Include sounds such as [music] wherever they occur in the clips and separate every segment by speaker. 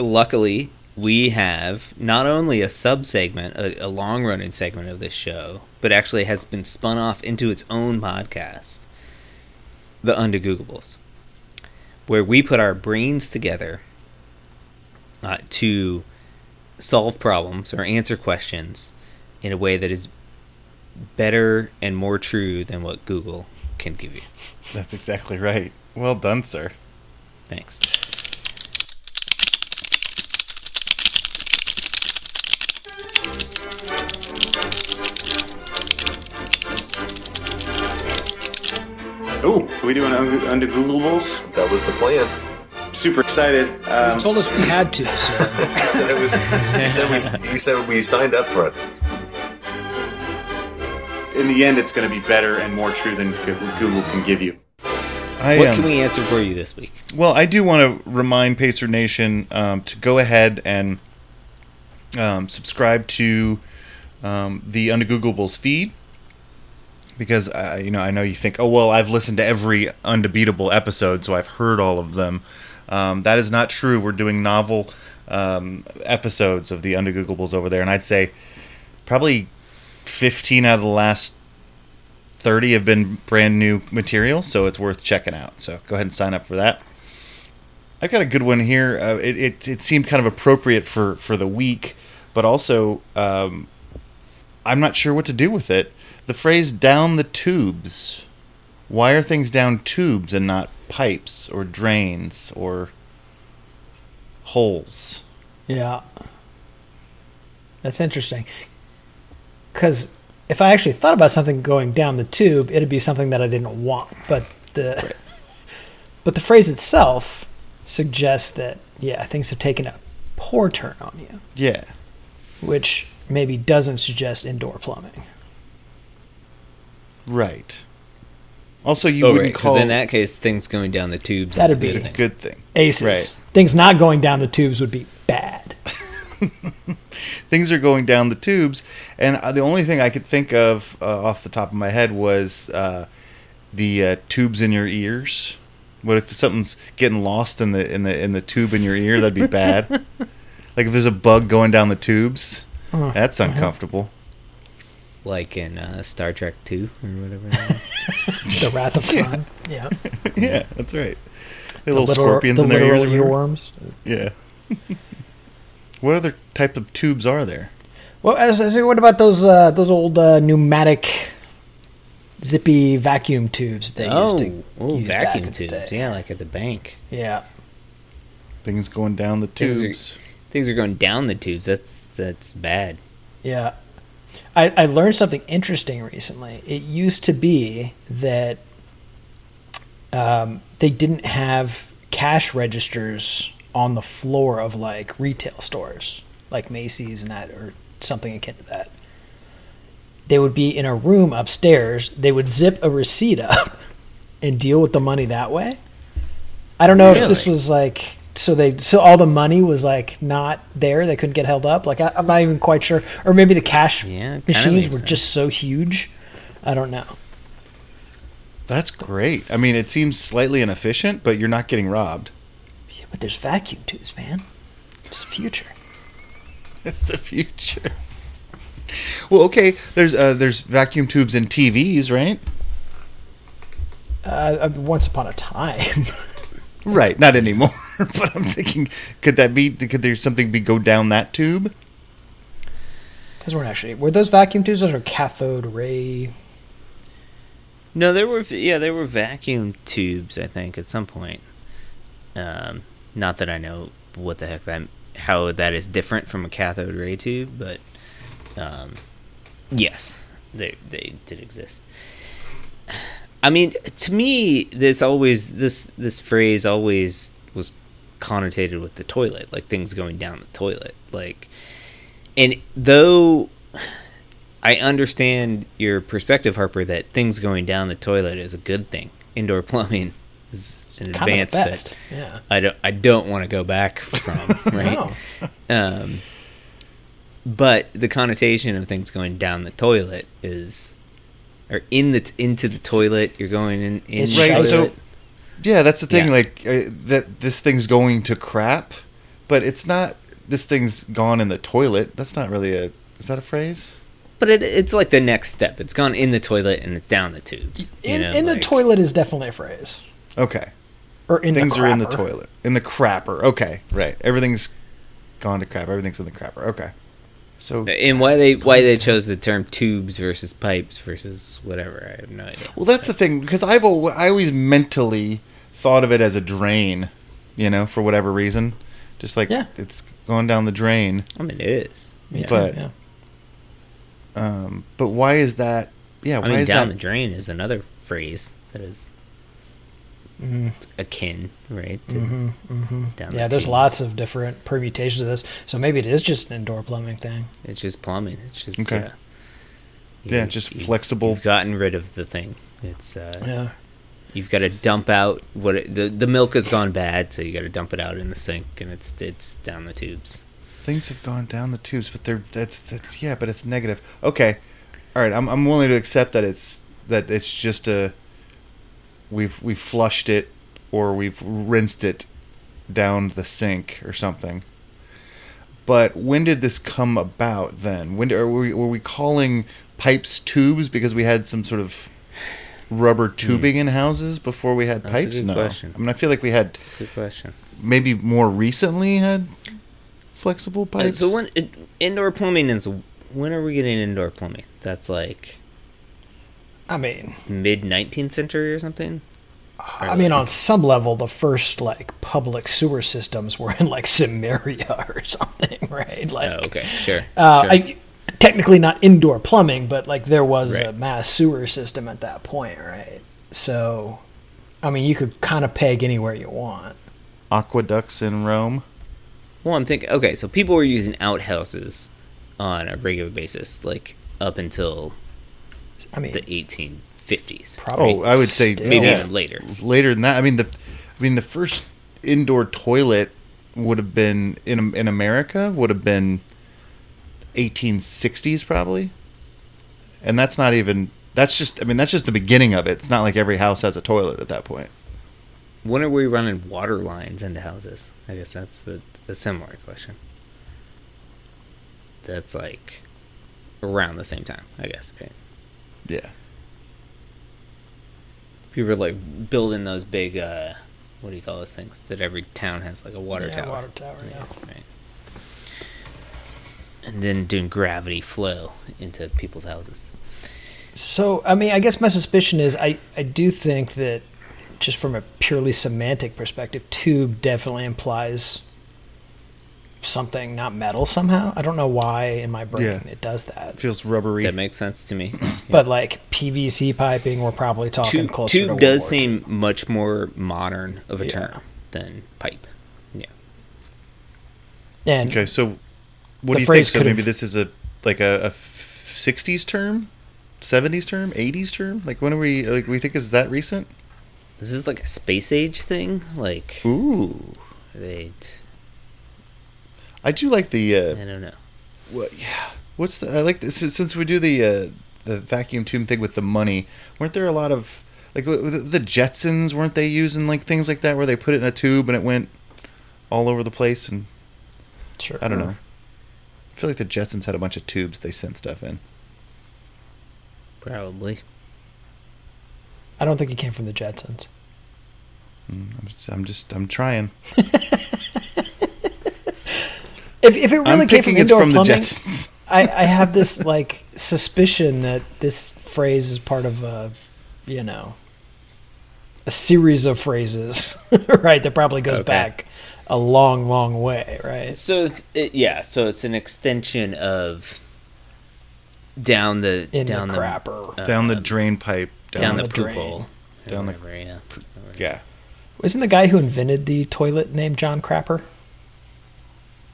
Speaker 1: luckily, we have not only a sub segment, a, a long running segment of this show, but actually has been spun off into its own podcast, The Undegooglables, where we put our brains together uh, to solve problems or answer questions in a way that is better and more true than what Google can give you.
Speaker 2: That's exactly right. Well done, sir.
Speaker 1: Thanks.
Speaker 3: Are we doing under, under Googleables?
Speaker 4: That was the plan.
Speaker 3: Super excited. Um,
Speaker 5: You told us we had to, so [laughs]
Speaker 4: He said, it was, he, said we, he said we signed up for it.
Speaker 3: in the end, it's going to be better and more true than Google can give you.
Speaker 2: I
Speaker 1: What
Speaker 2: um,
Speaker 1: can we answer for you this week?
Speaker 2: Well, I do want to remind Pacer Nation um, to go ahead and um, subscribe to um, the Undegooglables feed because uh, you know I know you think, oh well, I've listened to every Undebeatable episode, so I've heard all of them. Um, that is not true. We're doing novel um, episodes of the Undegooglables over there, and I'd say probably 15 out of the last 30 have been brand new material, so it's worth checking out. So go ahead and sign up for that. I've got a good one here. Uh, it, it, it seemed kind of appropriate for, for the week, but also um, I'm not sure what to do with it. The phrase down the tubes. Why are things down tubes and not pipes or drains or holes?
Speaker 5: yeah. That's interesting. Because if I actually thought about something going down the tube, it'd be something that I didn't want. But the but the phrase itself suggests that yeah, things have taken a poor turn on you,
Speaker 2: Yeah.
Speaker 5: which maybe doesn't suggest indoor plumbing.
Speaker 2: Right. Also, you
Speaker 1: oh,
Speaker 2: wouldn't
Speaker 1: right,
Speaker 2: call
Speaker 1: in that case, things going down the tubes
Speaker 5: That'd
Speaker 1: is
Speaker 5: be
Speaker 1: a good
Speaker 2: a
Speaker 1: thing.
Speaker 2: good thing.
Speaker 5: Aces.
Speaker 2: Right.
Speaker 5: Things not going down the tubes would be bad. [laughs]
Speaker 2: things are going down the tubes, and uh, the only thing I could think of uh, off the top of my head was uh, the uh, tubes in your ears. What if something's getting lost in the in the in the tube in your ear? That'd be bad. [laughs] like if there's a bug going down the tubes,
Speaker 5: Huh.
Speaker 2: that's uncomfortable.
Speaker 1: Like in uh, Star Trek 2 or whatever. [laughs]
Speaker 5: The Wrath of Khan. yeah.
Speaker 2: yeah, that's right. The
Speaker 5: The
Speaker 2: little,
Speaker 5: literal-
Speaker 2: scorpions
Speaker 5: the
Speaker 2: in their ears.
Speaker 5: literal
Speaker 2: or
Speaker 5: earworms.
Speaker 2: Yeah. [laughs] what other type of tubes are there?
Speaker 5: Well, as, as, what about those uh, those old uh, pneumatic zippy vacuum tubes they used to
Speaker 1: oh, oh
Speaker 5: use back
Speaker 1: vacuum
Speaker 5: in the
Speaker 1: tubes.
Speaker 5: day?
Speaker 1: Yeah, like at the bank.
Speaker 5: Yeah.
Speaker 2: Things going down the
Speaker 1: Things are-
Speaker 2: tubes.
Speaker 1: Things are going down the tubes. That's that's bad.
Speaker 5: Yeah. I, I learned something interesting recently. It used to be that um, they didn't have cash registers on the floor of like retail stores, like Macy's and that, or something akin to that. They would be in a room upstairs. They would zip a receipt up [laughs] and deal with the money that way. I don't know if this was like so they so all the money was like not there. They couldn't get held up. Like I, I'm not even quite sure, or maybe the cash
Speaker 1: Yeah,
Speaker 5: machines were
Speaker 1: sense.
Speaker 5: just so huge. I don't know.
Speaker 2: That's great. I mean, it seems slightly inefficient, but you're not getting robbed.
Speaker 5: Yeah, but there's vacuum tubes, man. It's the future.
Speaker 2: It's the future. Well, okay. There's uh, there's vacuum tubes in TVs, right?
Speaker 5: Uh, uh, once upon a time. [laughs]
Speaker 2: Right. Not anymore. [laughs] but I'm thinking, could that be? Could there something be go down that tube?
Speaker 5: Those weren't actually were those vacuum tubes? Those are cathode ray.
Speaker 1: No, there were yeah, there were vacuum tubes. I think at some point. Um, not that I know what the heck that how that is different from a cathode ray tube, but um, yes, they they did exist. I mean, to me, this always this this phrase always was connotated with the toilet, like things going down the toilet, like. And though I understand your perspective, Harper, that things going down the toilet is a good thing. Indoor plumbing is an
Speaker 5: of
Speaker 1: advance that.
Speaker 5: Yeah.
Speaker 1: I don't I don't want to go back from, [laughs] right? Um, but the connotation of things going down the toilet is, or in the into the toilet. You're going in in
Speaker 5: It's
Speaker 1: the
Speaker 2: Right, so- Yeah, that's the thing.
Speaker 1: Yeah.
Speaker 2: Like uh, that, this thing's going to crap. but it's not. This thing's gone in the toilet. That's not really a. Is that a phrase?
Speaker 1: But it, it's like the next step. It's gone in the toilet and it's down the tubes. you
Speaker 5: In,
Speaker 1: know,
Speaker 5: in the toilet is definitely a phrase.
Speaker 2: Okay.
Speaker 5: Or in
Speaker 2: Things
Speaker 5: the
Speaker 2: are in the toilet. In the crapper. Okay. Right. Everything's gone to crap. Everything's in the crapper. Okay. So
Speaker 1: And why they why they chose the term tubes versus pipes versus whatever, I have no idea.
Speaker 2: Well, that's the thing because I've al- I always mentally thought of it as a drain, you know, for whatever reason, just like
Speaker 5: Yeah.
Speaker 2: it's going down the drain.
Speaker 1: I mean, it is. Yeah.
Speaker 2: But-
Speaker 5: yeah.
Speaker 2: Um, but why is that? Yeah,
Speaker 1: I
Speaker 2: why
Speaker 1: mean,
Speaker 2: is
Speaker 1: down
Speaker 2: that?
Speaker 1: the drain is another phrase that is
Speaker 5: Mhm.
Speaker 1: akin, right? to
Speaker 5: Mhm, mhm. Yeah,
Speaker 1: the
Speaker 5: there's
Speaker 1: tube.
Speaker 5: lots of different permutations of this. So maybe it is just an indoor plumbing thing.
Speaker 1: It's just plumbing. It's just
Speaker 2: Okay.
Speaker 1: uh,
Speaker 2: Yeah, just
Speaker 1: you-
Speaker 2: flexible.
Speaker 1: You've gotten rid of the thing. It's uh,
Speaker 5: Yeah.
Speaker 1: you've got to dump out what it, the the milk has gone bad, so you got to dump it out in the sink, and it's it's down the tubes.
Speaker 2: Things have gone down the tubes, but they're that's that's yeah, but it's negative. Okay, all right, I'm I'm willing to accept that it's that it's just a we've we've flushed it or we've rinsed it down the sink or something. But when did this come about then? When are we, were we calling pipes tubes because we had some sort of rubber tubing in houses before we had
Speaker 1: Hmm. That's a
Speaker 2: pipes?
Speaker 1: good
Speaker 2: no.
Speaker 1: question.
Speaker 2: I mean, I feel like we had
Speaker 1: Good question.
Speaker 2: maybe more recently had flexible
Speaker 1: Uh,
Speaker 2: pipes.
Speaker 1: So when it, indoor plumbing is when are we getting indoor plumbing? That's like
Speaker 5: I mean,
Speaker 1: mid 19th century or something.
Speaker 5: I mean, on some level, the first like public sewer systems were in like Samaria [laughs] or something, right? Like,
Speaker 1: oh, okay, sure.
Speaker 5: uh,
Speaker 1: sure.
Speaker 5: I, technically not indoor plumbing, but like there was a mass sewer system at that point, right? So, I mean, you could kind of peg anywhere you want.
Speaker 2: aqueducts in Rome.
Speaker 1: Well, I'm thinking. Okay, so people were using outhouses on a regular basis, like up until
Speaker 5: I mean,
Speaker 1: the 1850s.
Speaker 5: probably.
Speaker 2: Oh, I would say
Speaker 5: still.
Speaker 1: maybe
Speaker 2: yeah.
Speaker 1: even later.
Speaker 2: Later than that, I mean the, I mean the first indoor toilet would have been in in America would have been 1860s probably, and that's not even that's just I mean that's just the beginning of it. It's not like every house has a toilet at that point.
Speaker 1: When are we running water lines into houses? I guess that's the, a similar question. That's like around the same time, I guess. Right?
Speaker 2: Yeah,
Speaker 1: People were like building those big, uh, what do you call those things? That every town has like a water
Speaker 5: Yeah,
Speaker 1: tower.
Speaker 5: water tower, yeah.
Speaker 1: Right. And then doing gravity flow into people's houses.
Speaker 5: So, I mean, I guess my suspicion is I, I do think that just from a purely semantic perspective, tube definitely implies something not metal somehow. I don't know why in my brain
Speaker 2: Yeah.
Speaker 5: it does that.
Speaker 2: feels rubbery.
Speaker 1: That makes sense to me. [clears throat]
Speaker 5: But like PVC piping, we're probably talking
Speaker 1: Tube,
Speaker 5: closer to
Speaker 1: tube
Speaker 5: World
Speaker 1: does
Speaker 5: War II.
Speaker 1: seem much more modern of a
Speaker 5: Yeah.
Speaker 1: term than pipe. Yeah.
Speaker 5: And
Speaker 2: Okay, so what do you think? So maybe this is a like a 60s term, 70s term, 80s term. Like when are we? Like we think is that recent?
Speaker 1: Is this like a space age thing? Like,
Speaker 2: Ooh,
Speaker 1: they.
Speaker 2: I do like the. Uh,
Speaker 1: I don't know.
Speaker 2: What? Yeah. What's the? I like this since we do the uh, the vacuum tube thing with the money. Weren't there a lot of like w- w- the Jetsons? Weren't they using like things like that where they put it in a tube and it went all over the place? And
Speaker 5: sure,
Speaker 2: I don't know. I feel like the Jetsons had a bunch of tubes they sent stuff in.
Speaker 1: Probably.
Speaker 5: I don't think it came from the Jetsons.
Speaker 2: Mm, I'm just, I'm just I'm trying. [laughs]
Speaker 5: If, if it really
Speaker 2: I'm
Speaker 5: came from
Speaker 2: it's
Speaker 5: indoor
Speaker 2: from the
Speaker 5: plumbing,
Speaker 2: Jetsons. [laughs]
Speaker 5: I, I have this like suspicion that this phrase is part of a, you know, a series of phrases, [laughs] right? That probably goes
Speaker 1: Okay.
Speaker 5: back a long, long way, right?
Speaker 1: So it's it, yeah. So it's an extension of down the
Speaker 5: In
Speaker 1: down
Speaker 5: the
Speaker 1: the,
Speaker 5: crapper.
Speaker 1: uh,
Speaker 2: down the drain pipe.
Speaker 1: down,
Speaker 2: Down,
Speaker 1: the,
Speaker 5: the
Speaker 1: poop
Speaker 5: drain.
Speaker 1: hole.
Speaker 2: Down the-
Speaker 1: yeah.
Speaker 2: yeah.
Speaker 5: Wasn't the guy who invented the toilet named John Crapper?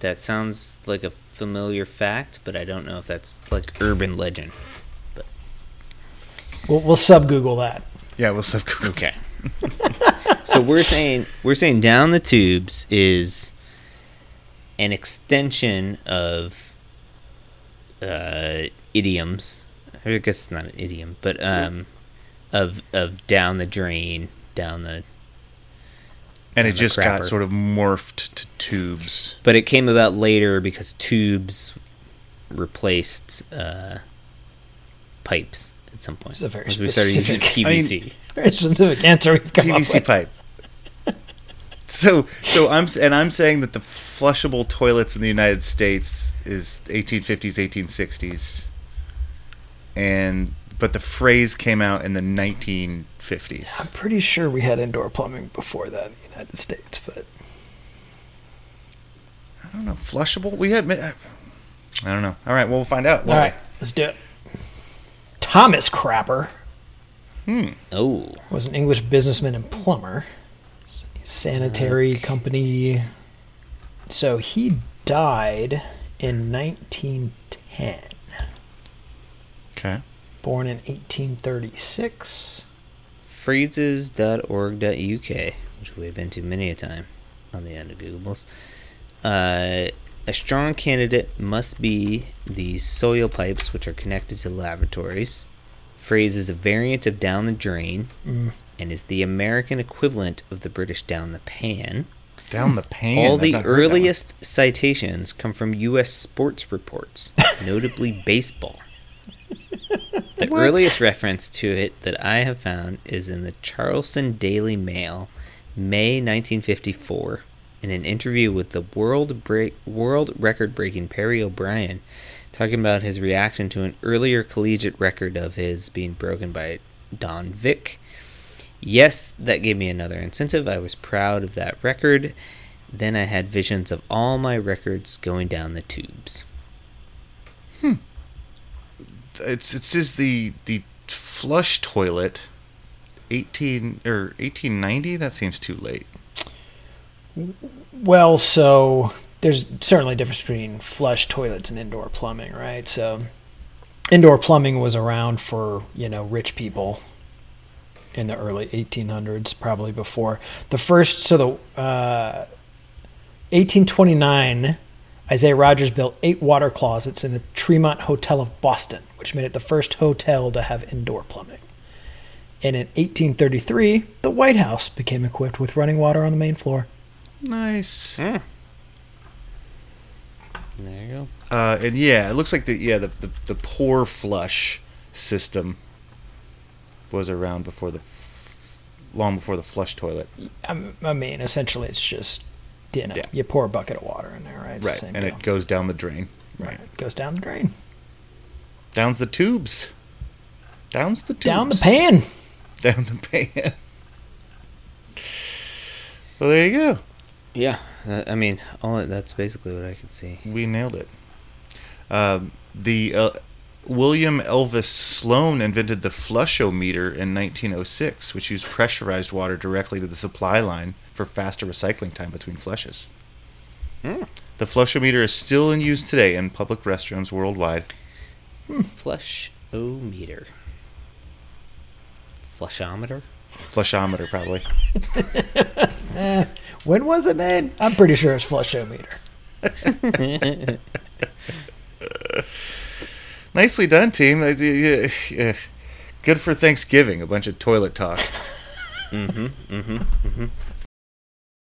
Speaker 1: That sounds like a familiar fact, but I don't know if that's like urban legend.
Speaker 5: We'll, we'll sub Google that.
Speaker 2: Yeah, we'll sub Google.
Speaker 1: Okay. so we're saying we're saying down the tubes is an extension of uh, idioms. I guess it's not an idiom, but um, of of down the drain, down the
Speaker 2: and it
Speaker 1: And the
Speaker 2: just got sort of morphed to tubes.
Speaker 1: But it came about later because tubes replaced uh, pipes at some point.
Speaker 5: It's a very
Speaker 1: Once we started using
Speaker 5: specific-
Speaker 2: I mean-
Speaker 1: PVC. [laughs]
Speaker 5: Very specific answer we've come up
Speaker 2: PVC
Speaker 5: with.
Speaker 2: pipe. So, so I'm and I'm saying that the flushable toilets in the United States is 1850s, 1860s, and but the phrase came out in the 1950s.
Speaker 5: I'm pretty sure we had indoor plumbing before that in the United States, but
Speaker 2: I don't know, flushable. We had. I don't know. All right, well, we'll find out.
Speaker 5: all
Speaker 2: won't
Speaker 5: let's do it. Thomas Crapper Hmm.
Speaker 1: Oh,
Speaker 5: was an English businessman and plumber, sanitary company. So he died in 1910.
Speaker 2: Okay.
Speaker 5: Born in 1836.
Speaker 1: phrases.org.uk, which we've been to many a time on the end of Google's. Uh, a strong candidate must be the soil pipes, which are connected to lavatories. Phrase is a variant of down the drain
Speaker 5: Mm.
Speaker 1: and is the American equivalent of the British down the pan.
Speaker 2: Down the pan.
Speaker 1: All
Speaker 2: I've
Speaker 1: the
Speaker 2: not heard that one.
Speaker 1: earliest citations come from U.S. sports reports, [laughs] notably baseball. The earliest reference to it that I have found is in the Charleston Daily Mail, May 1954, in an interview with the world break, world record breaking Parry O'Brien, talking about his reaction to an earlier collegiate record of his being broken by Don Vick. Yes, that gave me another incentive. I was proud of that record. Then I had visions of all my records going down the tubes. Hmm.
Speaker 2: It's it says the the flush toilet 18 or 1890 that seems too late
Speaker 5: Well, so there's certainly a difference between flush toilets and indoor plumbing, right? So indoor plumbing was around for, you know, rich people in the early 1800s, probably before. The first, so the uh, 1829, Isaiah Rogers built eight water closets in the Tremont Hotel of Boston, which made it the first hotel to have indoor plumbing. And in 1833, the White House became equipped with running water on the main floor.
Speaker 2: nice
Speaker 1: There you go.
Speaker 2: uh, and yeah it looks like the yeah the, the the pour flush system was around before the f- long before the flush toilet
Speaker 5: I I mean, essentially, it's just you know,
Speaker 2: Yeah.
Speaker 5: you pour a bucket of water in there, right? It's
Speaker 2: right
Speaker 5: the same
Speaker 2: and
Speaker 5: deal.
Speaker 2: it goes down the drain right
Speaker 5: It goes down the drain,
Speaker 2: down's the tubes down's the tubes
Speaker 5: down the pan. [laughs]
Speaker 2: down the pan well there you go
Speaker 1: Yeah, I mean, all that's basically what I could see.
Speaker 2: We nailed it. Um, the uh, William Elvis Sloan invented the flushometer in 1906, which used pressurized water directly to the supply line for faster recycling time between flushes.
Speaker 1: Hmm.
Speaker 2: The flushometer is still in use today in public restrooms worldwide.
Speaker 1: Flush o meter. Flushometer?
Speaker 2: Flushometer, probably.
Speaker 5: Eh, [laughs] when was it made? I'm pretty sure it's flushometer. [laughs] [laughs]
Speaker 2: Nicely done, team. Uh, yeah, yeah. Good for Thanksgiving. A bunch of toilet talk.
Speaker 1: Mm-hmm. Mm-hmm. Mm-hmm.